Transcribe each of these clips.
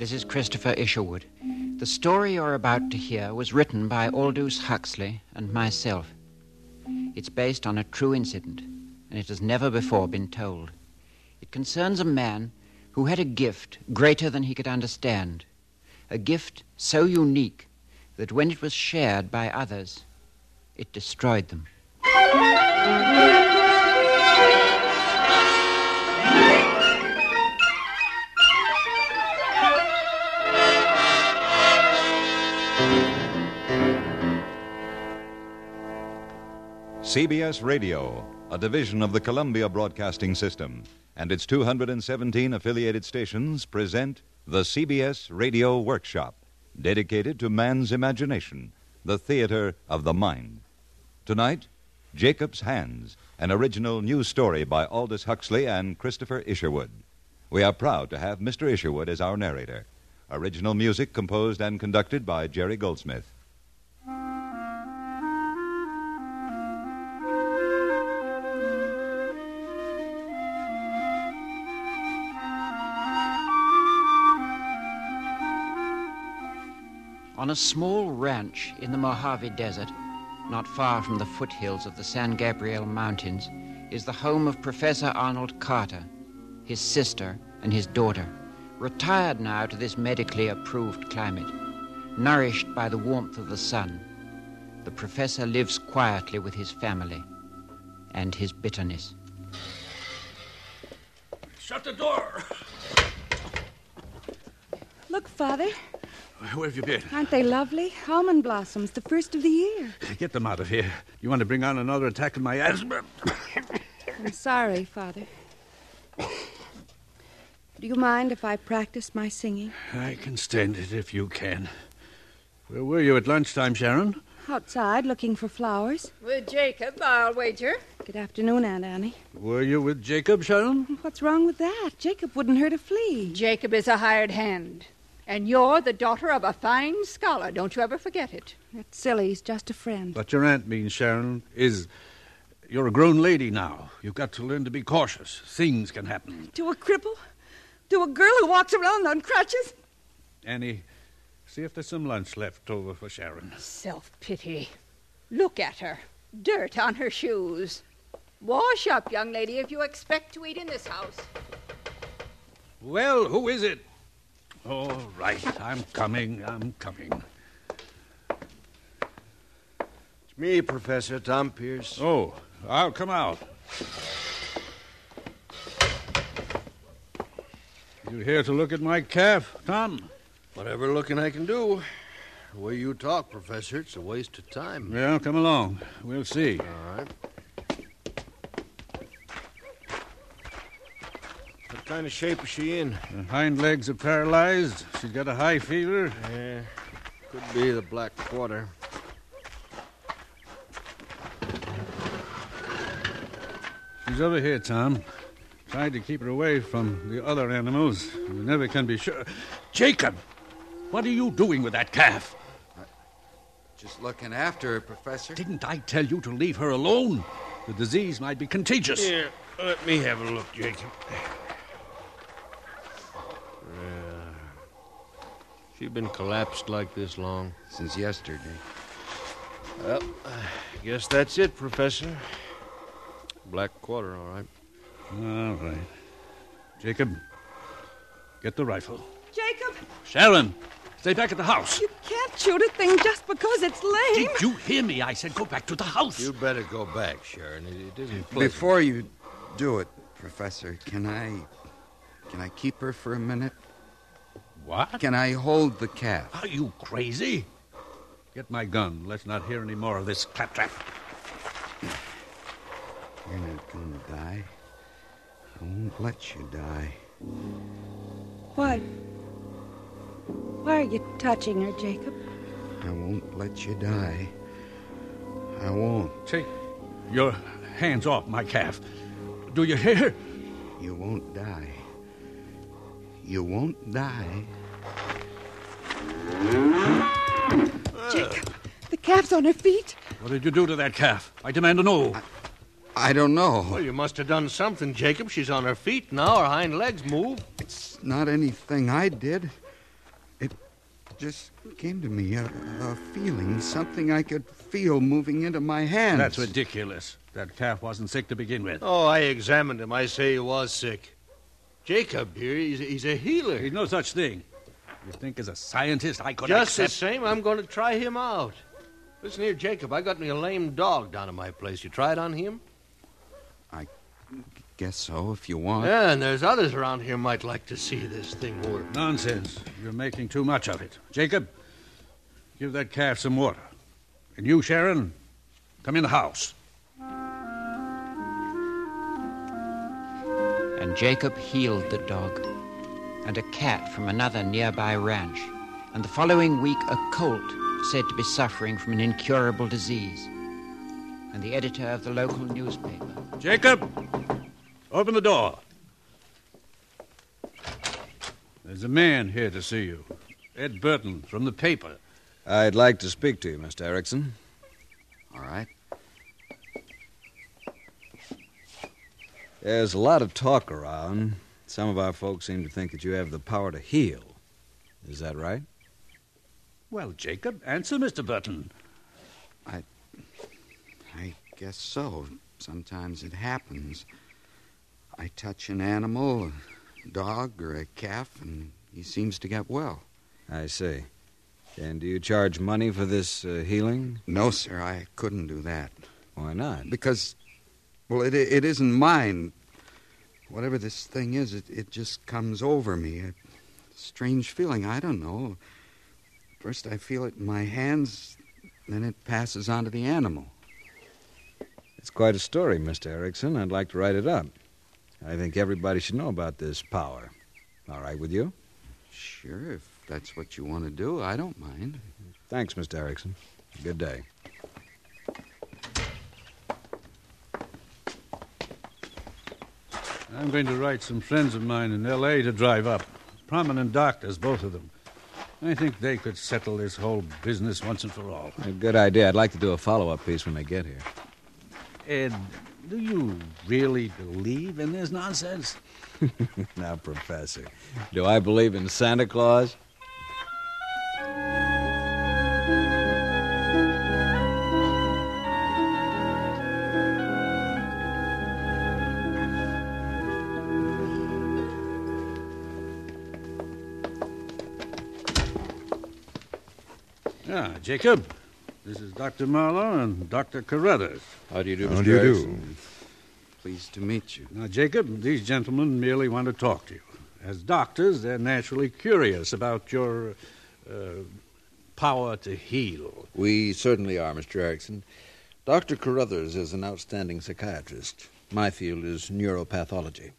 This is Christopher Isherwood. The story you're about to hear was written by Aldous Huxley and myself. It's based on a true incident, and it has never before been told. It concerns a man who had a gift greater than he could understand, a gift so unique that when it was shared by others, it destroyed them. CBS Radio, a division of the Columbia Broadcasting System, and its 217 affiliated stations present the CBS Radio Workshop, dedicated to man's imagination, the theater of the mind. Tonight, Jacob's Hands, an original new story by Aldous Huxley and Christopher Isherwood. We are proud to have Mr. Isherwood as our narrator. Original music composed and conducted by Jerry Goldsmith. On a small ranch in the Mojave Desert, not far from the foothills of the San Gabriel Mountains, is the home of Professor Arnold Carter, his sister, and his daughter, retired now to this medically approved climate. Nourished by the warmth of the sun, the professor lives quietly with his family and his bitterness. Shut the door. Look, Father, Where have you been? aren't they lovely? Almond blossoms, the first of the year. Get them out of here. You want to bring on another attack of my asthma? I'm sorry, Father. Do you mind if I practice my singing? I can stand it if you can. Where were you at lunchtime, Sharon? Outside, looking for flowers. With Jacob, I'll wager. Good afternoon, Aunt Annie. Were you with Jacob, Sharon? What's wrong with that? Jacob wouldn't hurt a flea. Jacob is a hired hand. And you're the daughter of a fine scholar. Don't you ever forget it. That's silly. He's just a friend. What your aunt means, Sharon, is you're a grown lady now. You've got to learn to be cautious. Things can happen. To a cripple? To a girl who walks around on crutches? Annie, see if there's some lunch left over for Sharon. Self pity. Look at her. Dirt on her shoes. Wash up, young lady, if you expect to eat in this house. Well, who is it? All right, I'm coming. I'm coming. It's me, Professor Tom Pierce. Oh, I'll come out. You here to look at my calf, Tom? Whatever looking I can do. The way you talk, Professor, it's a waste of time. Yeah, come along. We'll see. All right. Kind of shape is she in? Her hind legs are paralyzed. She's got a high fever. Yeah, could be the black quarter. She's over here, Tom. Tried to keep her away from the other animals. We never can be sure. Jacob! What are you doing with that calf? Just looking after her, Professor. Didn't I tell you to leave her alone? The disease might be contagious. Here, let me have a look, Jacob. She been collapsed like this long? Since yesterday. Well, I guess that's it, Professor. Black quarter, all right. All right. Jacob, get the rifle. Jacob, Sharon, stay back at the house. you can't shoot a thing just because it's lame. Did you hear me? I said go back to the house. You better go back, Sharon. It, it isn't pleasant. Before you do it, Professor, can I. Can I keep her for a minute? What? Can I hold the calf? Are you crazy? Get my gun. Let's not hear any more of this claptrap. You're not going to die. I won't let you die. Why? Why are you touching her, Jacob? I won't let you die. I won't. Take your hands off my calf. Do you hear? You won't die. You won't die. Jacob, uh, the calf's on her feet. What did you do to that calf? I demand to know. I don't know. Well, you must have done something, Jacob. She's on her feet now. Her hind legs move. It's not anything I did. It just came to me a, a feeling, something I could feel moving into my hands. That's ridiculous. That calf wasn't sick to begin with. Oh, I examined him. I say he was sick. Jacob here, he's, he's a healer. He's no such thing. You think as a scientist I could Just the same, I'm going to try him out. Listen here, Jacob, I got me a lame dog down at my place. You try it on him? I guess so, if you want. Yeah, and there's others around here might like to see this thing work. Nonsense. You're making too much of it. Jacob, give that calf some water. And you, Sharon, come in the house. And Jacob healed the dog and a cat from another nearby ranch. And the following week, a colt said to be suffering from an incurable disease. And the editor of the local newspaper. Jacob, open the door. There's a man here to see you. Ed Burton from the paper. I'd like to speak to you, Mr. Erickson. All right. There's a lot of talk around. Some of our folks seem to think that you have the power to heal. Is that right? Well, Jacob, answer Mr. Burton. I I guess so. Sometimes it happens. I touch an animal, a dog or a calf, and he seems to get well. I see. And do you charge money for this uh, healing? No, sir, I couldn't do that. Why not? Because, well, it, it isn't mine. Whatever this thing is, it, it just comes over me. A strange feeling. I don't know. First, I feel it in my hands, then it passes on to the animal. It's quite a story, Mr. Erickson. I'd like to write it up. I think everybody should know about this power. All right with you? Sure, if that's what you want to do, I don't mind. Thanks, Mr. Erickson. Good day. I'm going to write some friends of mine in L.A. to drive up. Prominent doctors, both of them. I think they could settle this whole business once and for all. A good idea. I'd like to do a follow up piece when they get here. Ed, do you really believe in this nonsense? now, Professor, do I believe in Santa Claus? Jacob. This is Dr. Marlowe and Dr. Carruthers. How do you do, How Mr. do you Erickson? do? Pleased to meet you. Now, Jacob, these gentlemen merely want to talk to you. As doctors, they're naturally curious about your uh, power to heal. We certainly are, Mr. Erickson. Dr. Carruthers is an outstanding psychiatrist. My field is neuropathology.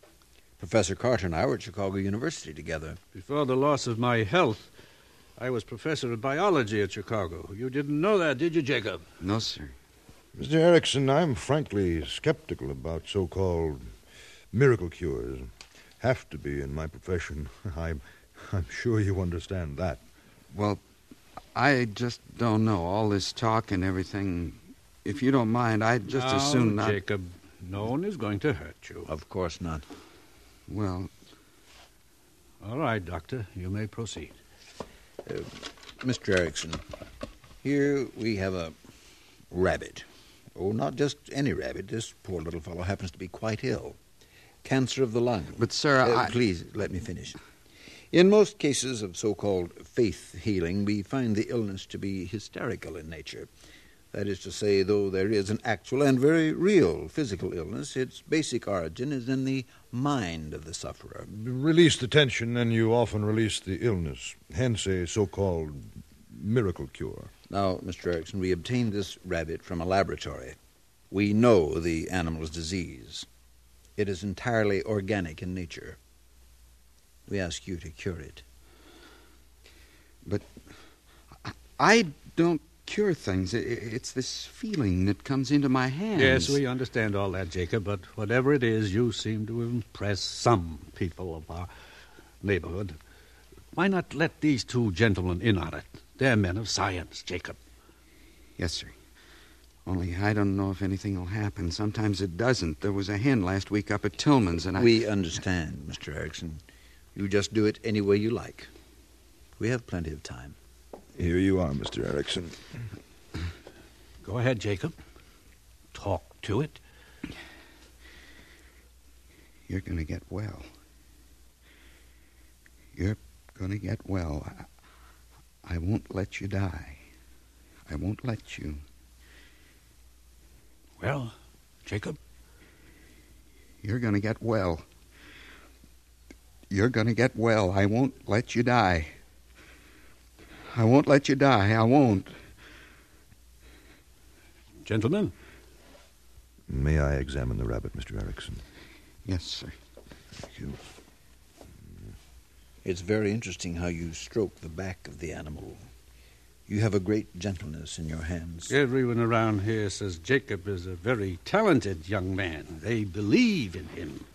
Professor Carter and I were at Chicago University together. Before the loss of my health, I was professor of biology at Chicago. You didn't know that, did you, Jacob? No, sir. Mr. Erickson, I'm frankly skeptical about so called miracle cures. Have to be in my profession. I'm, I'm sure you understand that. Well, I just don't know. All this talk and everything. If you don't mind, I'd just now, as soon not. Jacob, no one is going to hurt you. Of course not. Well, All right, Doctor, you may proceed. Mr. Erickson, here we have a rabbit. Oh, not just any rabbit. This poor little fellow happens to be quite ill. Cancer of the lung. but, sir, Uh, I. Please, let me finish. In most cases of so called faith healing, we find the illness to be hysterical in nature. That is to say, though there is an actual and very real physical illness, its basic origin is in the mind of the sufferer. Release the tension, and you often release the illness. Hence, a so called miracle cure. Now, Mr. Erickson, we obtained this rabbit from a laboratory. We know the animal's disease. It is entirely organic in nature. We ask you to cure it. But I don't cure things. I- I- It's this feeling that comes into my hands. Yes, we understand all that, Jacob, but whatever it is, you seem to impress some people of our neighborhood. Why not let these two gentlemen in on it? They're men of science, Jacob. Yes, sir. Only I don't know if anything will happen. Sometimes it doesn't. There was a hen last week up at Tillman's, and I. We understand, Mr. Erickson. You just do it any way you like. We have plenty of time. Here you are, Mr. Erickson. Go ahead, Jacob. Talk to it. You're going to get well. You're going to get well. I, I won't let you die. I won't let you. Well, Jacob? You're going to get well. You're going to get well. I won't let you die. I won't let you die. I won't. Gentlemen? May I examine the rabbit, Mr. Erickson? Yes, sir. Thank you. It's very interesting how you stroke the back of the animal. You have a great gentleness in your hands. Everyone around here says Jacob is a very talented young man. They believe in him.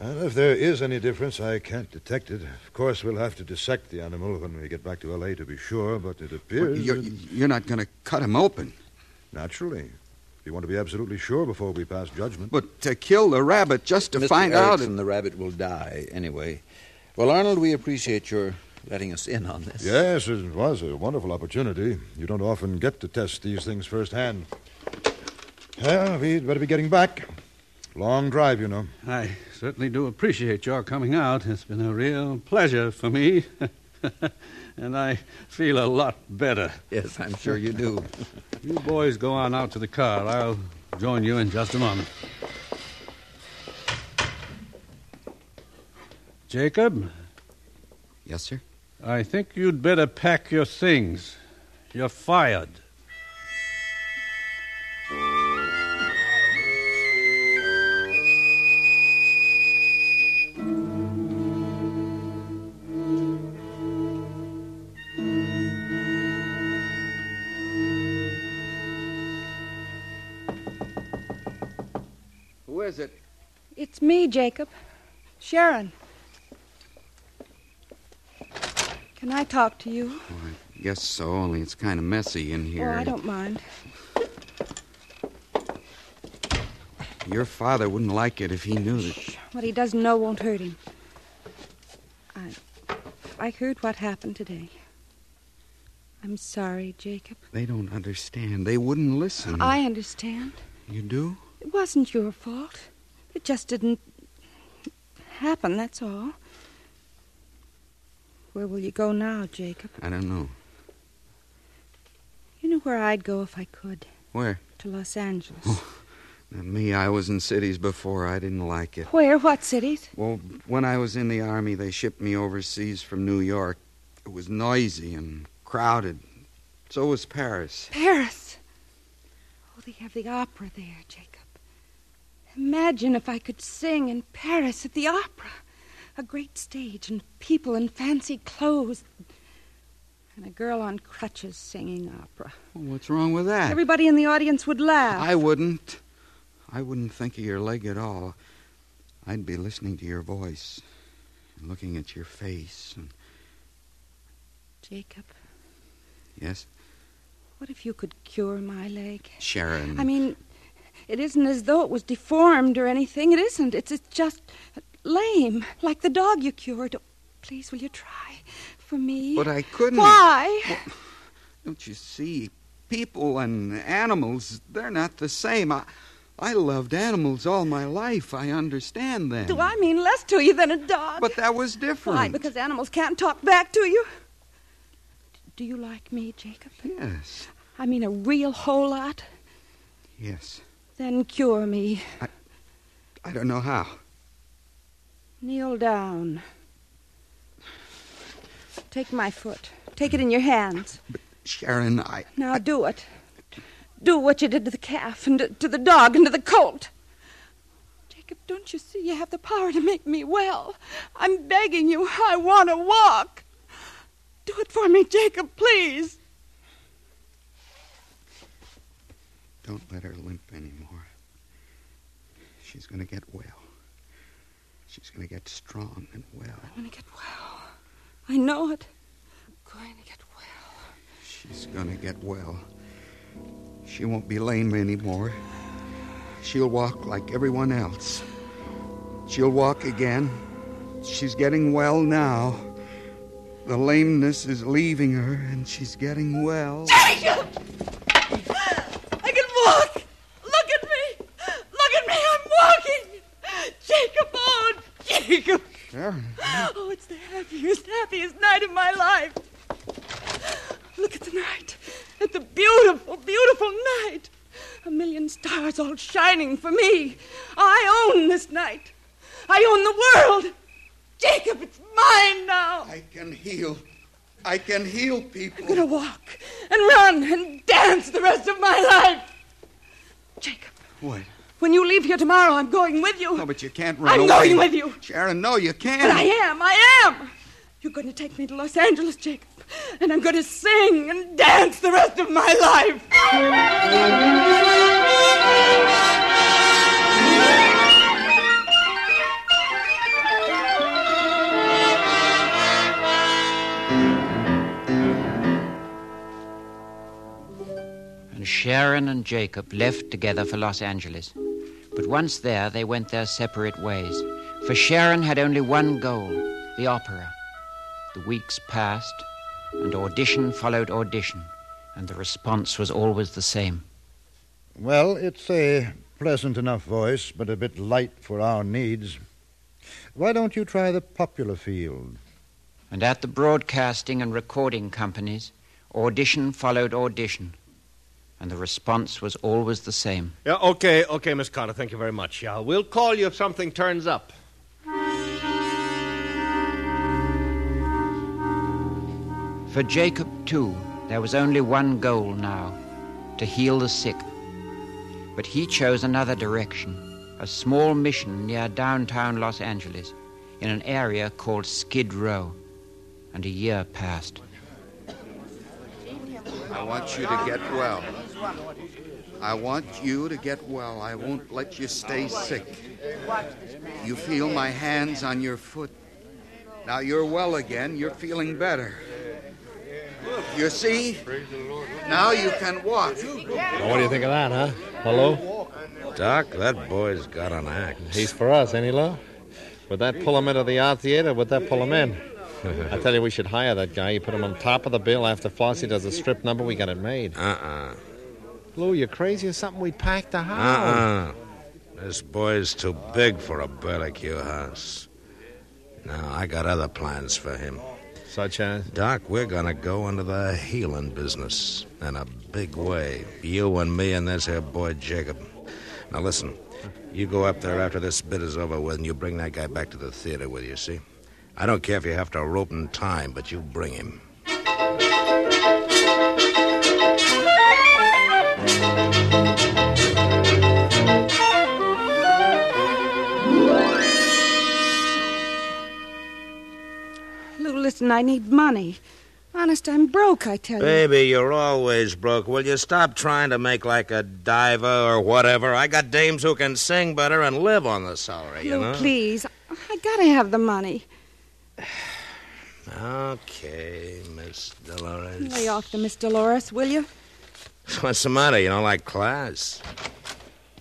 And if there is any difference, I can't detect it. Of course, we'll have to dissect the animal when we get back to L.A. to be sure, but it Well, appears. you're, that- you're not going to cut him open. Naturally. We want to be absolutely sure before we pass judgment. But to kill the rabbit just to Mr. find out. Erickson, the rabbit will die anyway. Well, Arnold, we appreciate your letting us in on this. Yes, it was a wonderful opportunity. You don't often get to test these things firsthand. Well, we'd better be getting back. Long drive, you know. I certainly do appreciate your coming out. It's been a real pleasure for me. and I feel a lot better. Yes, I'm sure you do. You boys go on out to the car. I'll join you in just a moment. Jacob, Yes, sir. I think you'd better pack your things. You're fired. Is it? It's me, Jacob. Sharon. Can I talk to you? Oh, i Guess so, only it's kind of messy in here. Oh, I don't mind. Your father wouldn't like it if he knew that. What he doesn't know won't hurt him. I, I heard what happened today. I'm sorry, Jacob. They don't understand. They wouldn't listen. I understand. You do? It wasn't your fault. It just didn't happen, that's all. Where will you go now, Jacob? I don't know. You know where I'd go if I could. Where? To Los Angeles. Not me. I was in cities before. I didn't like it. Where? What cities? Well, when I was in the Army, they shipped me overseas from New York. It was noisy and crowded. So was Paris. Paris. Oh, they have the opera there, Jacob. Imagine if I could sing in Paris at the opera. A great stage and people in fancy clothes. And a girl on crutches singing opera. Well, what's wrong with that? Everybody in the audience would laugh. I wouldn't. I wouldn't think of your leg at all. I'd be listening to your voice and looking at your face. And Jacob, yes, what if you could cure my leg? Sharon. I mean, it isn't as though it was deformed or anything. It isn't. It's, it's just lame, like the dog you cured. Oh, please, will you try for me? But I couldn't. Why? Don't you see? People and animals, they're not the same. I, I loved animals all my life. I understand them. Do I mean less to you than a dog? But that was different. Why? Because animals can't talk back to you? Do you like me, Jacob? Yes. I mean a real whole lot? Yes. Then cure me. I don't know how. Kneel down. Take my foot. Take it in your hands. But Sharon, I. Now do it. Do what you did to the calf and to, to the dog and to the colt. Jacob, don't you see you have the power to make me well? I'm begging you. I want to walk. Do it for me, Jacob, please. Don't let her limp anymore. She's going to get well. She's going to get strong and well. I'm going to get well. I know it. I'm going to get well. She's going to get well. She won't be lame anymore. She'll walk like everyone else. She'll walk again. She's getting well now. The lameness is leaving her, and she's getting well. Jacob! I can walk! Look at me! Look at me! I'm walking! Jacob! Oh, Jacob! Sharon. Oh, it's the happiest, happiest night of my life. Look at the night. At the beautiful, beautiful night. A million stars all shining for me. I own this night. I own the world. Jacob, it's mine now. I can heal. I can heal people. I'm going to walk and run and dance the rest of my life. Jacob, What? When you leave here tomorrow, I'm going with you. No, but you can't run I'm away. going with you. Sharon, no, you can't. But I am, I am. You're going to take me to Los Angeles, Jacob. And I'm going to sing and dance the rest of my life. Sharon and Jacob left together for Los Angeles. But once there, they went their separate ways. For Sharon had only one goal the opera. The weeks passed, and audition followed audition, and the response was always the same. Well, it's a pleasant enough voice, but a bit light for our needs. Why don't you try the popular field? And at the broadcasting and recording companies, audition followed audition, and the response was always the same. Yeah, okay, okay, Miss Carter. Thank you very much. Yeah, we'll call you if something turns up. For Jacob, too, there was only one goal now to heal the sick. But he chose another direction a small mission near downtown Los Angeles in an area called Skid Row. And a year passed. I want you to get well. I want you to get well. I won't let you stay sick. You feel my hands on your foot. Now you're well again. You're feeling better. You see? Now you can walk. What do you think of that, huh? Hello? Doc, that boy's got an act. He's for us, ain't he, Lo? Would that pull him into the art theater? Would that pull him in? I tell you, we should hire that guy. You put him on top of the bill after Flossie does a strip number. We got it made. Uh-uh. Lou, you crazy or something? We packed the house. Uh-uh. This boy's too big for a barbecue house. Now, I got other plans for him. Such as? Doc, we're gonna go into the healing business in a big way. You and me and this here boy Jacob. Now listen, you go up there after this bit is over with and you bring that guy back to the theater with you, see? I don't care if you have to rope in time, but you bring him. Lou, listen, I need money. Honest, I'm broke, I tell you. Baby, you're always broke. Will you stop trying to make like a diva or whatever? I got dames who can sing better and live on the salary, you Lou, know? please. I gotta have the money. Okay, Miss Dolores. Lay off the Miss Dolores, will you? What's the matter? You don't like class?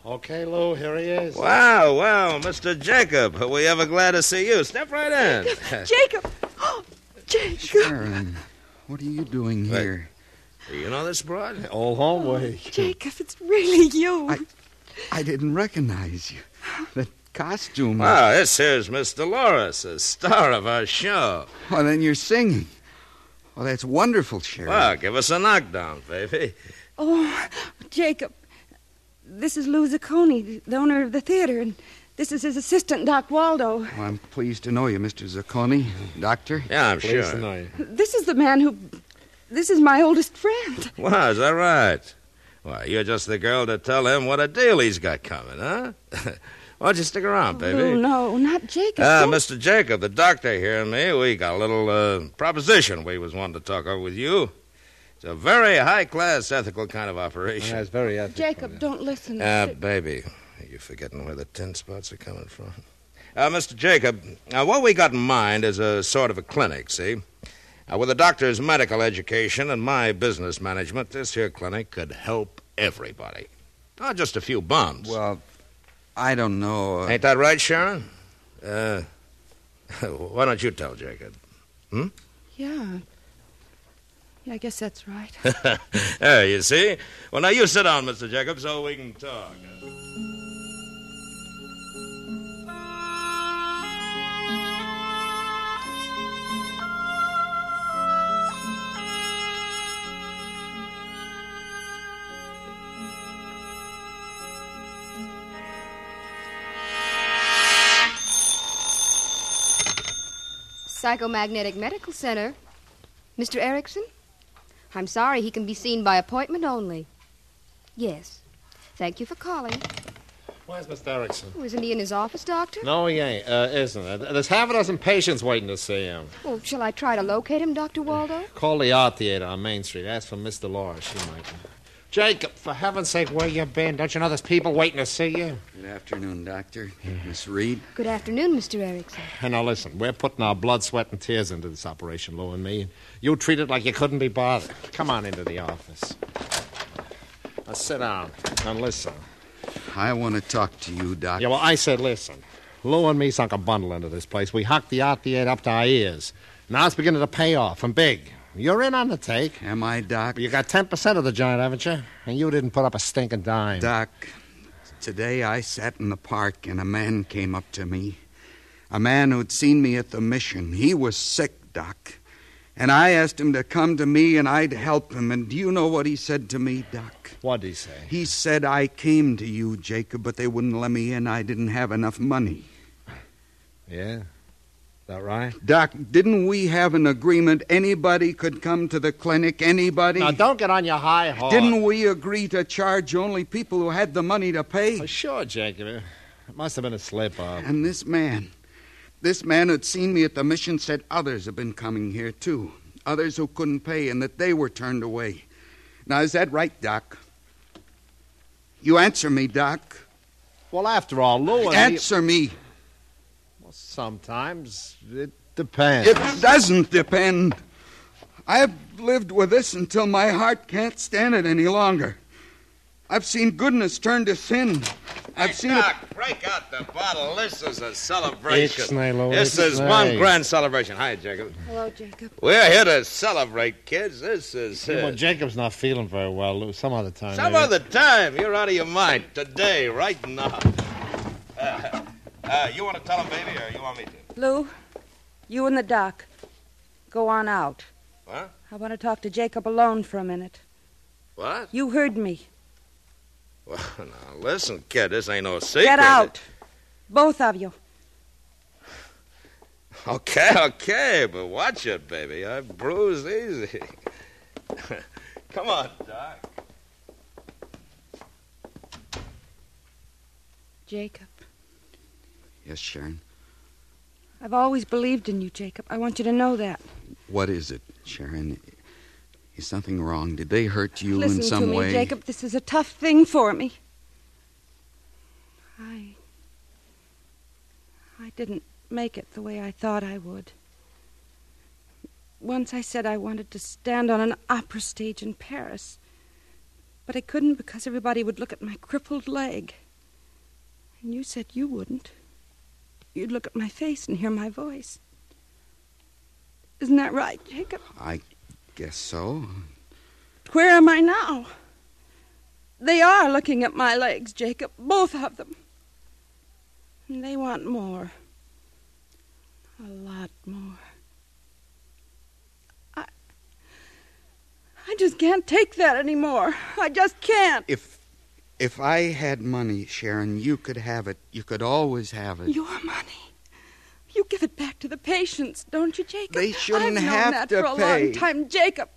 Okay, Lou, here he is. Wow, wow, Mr. Jacob. Are we ever glad to see you? Step right in. Jacob! Oh, Jacob! Sharon, what are you doing here? you know this broad? Old homeboy. Oh, Jacob, it's really you. I, I didn't recognize you. The costume. Wow, this here's Miss Dolores, the star of our show. Well, then you're singing. Well, that's wonderful, Sharon. Well, give us a knockdown, baby. Oh, Jacob. This is Lou Zacconi, the owner of the theater, and this is his assistant, Doc Waldo. Well, I'm pleased to know you, Mr. Zacconi. Doctor? Yeah, I'm Pleased to sure. know you. This is the man who. This is my oldest friend. Wow, is that right? Why, you're just the girl to tell him what a deal he's got coming, huh? Why don't you stick around, baby? Oh, no, not Jacob. Ah, Don't- Mr. Jacob, the doctor here and me, we got a little uh, proposition we was wanting to talk over with you. It's a very high-class, ethical kind of operation. That's very ethical. Jacob, don't listen. Ah, baby, are you forgetting where the tin spots are coming from? Uh, Mr. Jacob, uh, what we got in mind is a sort of a clinic, see? Uh, with a doctor's medical education and my business management, this here clinic could help everybody. Not just a few bums. Well, I don't know. uh, Ain't that right, Sharon? Uh, why don't you tell Jacob? Hmm? Yeah. Yeah, I guess that's right. there, you see? Well, now you sit down, Mr. Jacob, so we can talk. Psychomagnetic Medical Center. Mr. Erickson? I'm sorry, he can be seen by appointment only. Yes. Thank you for calling. Where's Mr. Erickson? Oh, isn't he in his office, Doctor? No, he ain't, uh, isn't it? There's half a dozen patients waiting to see him. Well, shall I try to locate him, Dr. Waldo? Call the art theater on Main Street. Ask for Miss Dolores. She might know. Jacob, for heaven's sake, where you been? Don't you know there's people waiting to see you? Good afternoon, Doctor. Miss Reed. Good afternoon, Mr. Erickson. And now listen, we're putting our blood, sweat, and tears into this operation, Lou and me. You treat it like you couldn't be bothered. Come on into the office. Now sit down and listen. I want to talk to you, Doctor. Yeah, well, I said listen. Lou and me sunk a bundle into this place. We hocked the art theater up to our ears. Now it's beginning to pay off, and big. You're in on the take. Am I, Doc? You got 10% of the joint, haven't you? And you didn't put up a stinking dime. Doc, today I sat in the park and a man came up to me. A man who'd seen me at the mission. He was sick, Doc. And I asked him to come to me and I'd help him. And do you know what he said to me, Doc? What'd he say? He said, I came to you, Jacob, but they wouldn't let me in. I didn't have enough money. Yeah? That right? Doc, didn't we have an agreement anybody could come to the clinic? Anybody? Now, don't get on your high horse. Didn't we agree to charge only people who had the money to pay? Oh, sure, Jacob. It must have been a slip up. And this man, this man who'd seen me at the mission said others have been coming here, too. Others who couldn't pay and that they were turned away. Now, is that right, Doc? You answer me, Doc. Well, after all, Lou and Answer me. Well, sometimes it depends. It doesn't depend. I've lived with this until my heart can't stand it any longer. I've seen goodness turn to sin. I've hey, seen Doc, it. break out the bottle. This is a celebration. Ixnay, Lou, this is ixnay. one grand celebration. Hi, Jacob. Hello, Jacob. We're here to celebrate, kids. This is Yeah, uh, well, Jacob's not feeling very well, Lou. Some other time. some maybe. other time. You're out of your mind. Today, right now. Uh, uh, you want to tell him, baby, or you want me to? Lou, you and the doc, go on out. What? I want to talk to Jacob alone for a minute. What? You heard me. Well, now, listen, kid, this ain't no secret. Get out. Both of you. Okay, okay, but watch it, baby. I bruise easy. Come on, Doc. Jacob, Yes, Sharon. I've always believed in you, Jacob. I want you to know that. What is it, Sharon? Is something wrong? Did they hurt you Listen in some to me, way? Jacob. This is a tough thing for me. I. I didn't make it the way I thought I would. Once I said I wanted to stand on an opera stage in Paris, but I couldn't because everybody would look at my crippled leg. And you said you wouldn't. You'd look at my face and hear my voice. Isn't that right, Jacob? I guess so. Where am I now? They are looking at my legs, Jacob, both of them. And they want more. A lot more. I. I just can't take that anymore. I just can't. If if I had money, Sharon, you could have it. You could always have it. Your money. You give it back to the patients, don't you, Jacob? They shouldn't I've known have that to for a pay. long time, Jacob.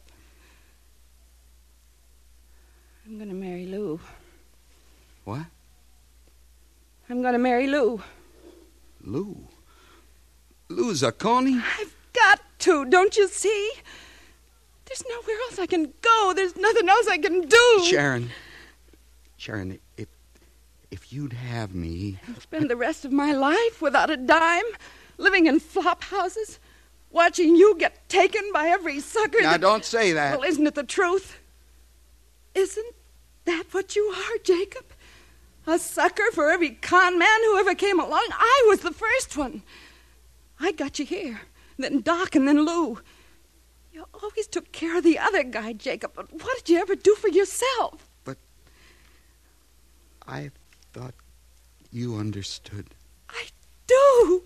I'm going to marry Lou. What? I'm going to marry Lou. Lou. Lou Zacconi? I've got to, don't you see? There's nowhere else I can go. There's nothing else I can do. Sharon. Sharon, if if you'd have me, Spend the rest of my life without a dime, living in flop houses, watching you get taken by every sucker. now that- don't say that. Well, isn't it the truth? Isn't that what you are, Jacob? A sucker for every con man who ever came along? I was the first one. I got you here, then Doc, and then Lou. You always took care of the other guy, Jacob, but what did you ever do for yourself? I thought you understood. I do.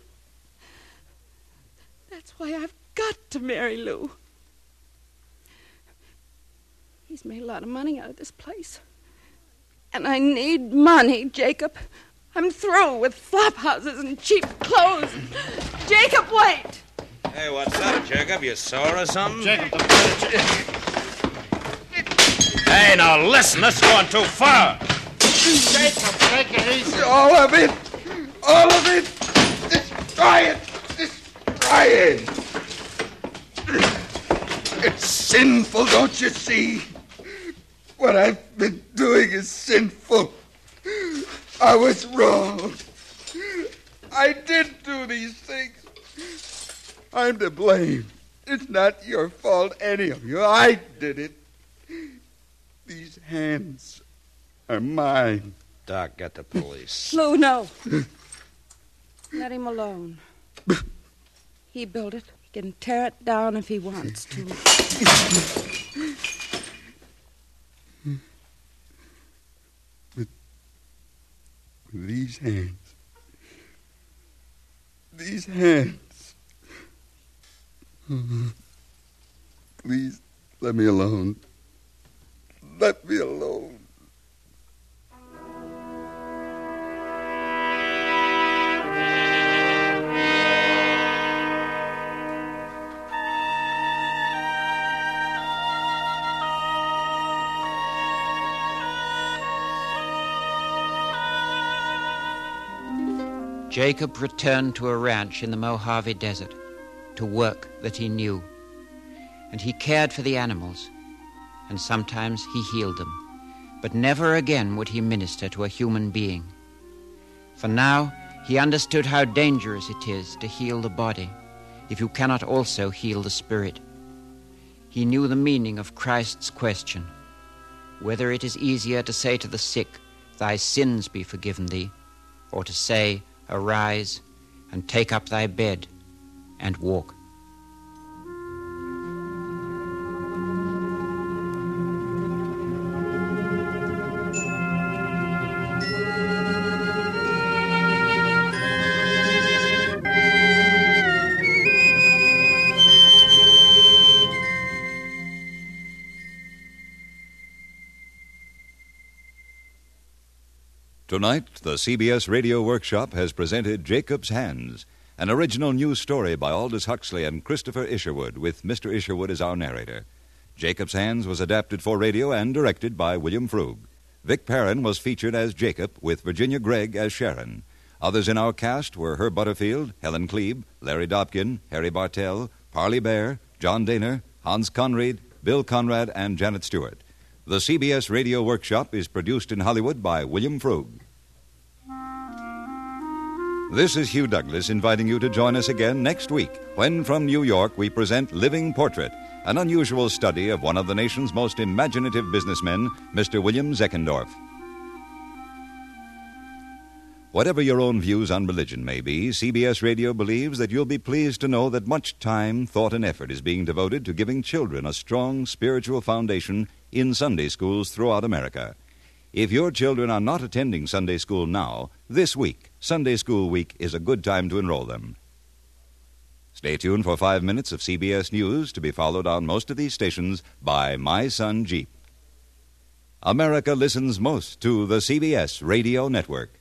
That's why I've got to marry Lou. He's made a lot of money out of this place. And I need money, Jacob. I'm through with flop houses and cheap clothes. Jacob, wait! Hey, what's up, Jacob? You sore or something? Jacob, the Hey, now listen, this is going too far. All of it! All of it! Destroy it! Destroy it! It's sinful, don't you see? What I've been doing is sinful. I was wrong. I did do these things. I'm to blame. It's not your fault, any of you. I did it. These hands are mine. Doc, get the police. Lou, no. Let him alone. He built it. He can tear it down if he wants to. With, with these hands. These hands. Please let me alone. Let me alone. Jacob returned to a ranch in the Mojave Desert to work that he knew. And he cared for the animals, and sometimes he healed them. But never again would he minister to a human being. For now he understood how dangerous it is to heal the body if you cannot also heal the spirit. He knew the meaning of Christ's question whether it is easier to say to the sick, Thy sins be forgiven thee, or to say, Arise and take up thy bed and walk. Tonight, the CBS Radio Workshop has presented Jacob's Hands, an original news story by Aldous Huxley and Christopher Isherwood, with Mr. Isherwood as our narrator. Jacob's Hands was adapted for radio and directed by William Froug. Vic Perrin was featured as Jacob, with Virginia Gregg as Sharon. Others in our cast were Herb Butterfield, Helen Kleeb, Larry Dobkin, Harry Bartell, Parley Baer, John Dehner, Hans Conried, Bill Conrad, and Janet Stewart. The CBS Radio Workshop is produced in Hollywood by William Froug. This is Hugh Douglas inviting you to join us again next week when from New York we present Living Portrait, an unusual study of one of the nation's most imaginative businessmen, Mr. William Zeckendorf. Whatever your own views on religion may be, CBS Radio believes that you'll be pleased to know that much time, thought, and effort is being devoted to giving children a strong spiritual foundation in Sunday schools throughout America. If your children are not attending Sunday school now, this week, Sunday School Week, is a good time to enroll them. Stay tuned for five minutes of CBS News to be followed on most of these stations by My Son Jeep. America listens most to the CBS Radio Network.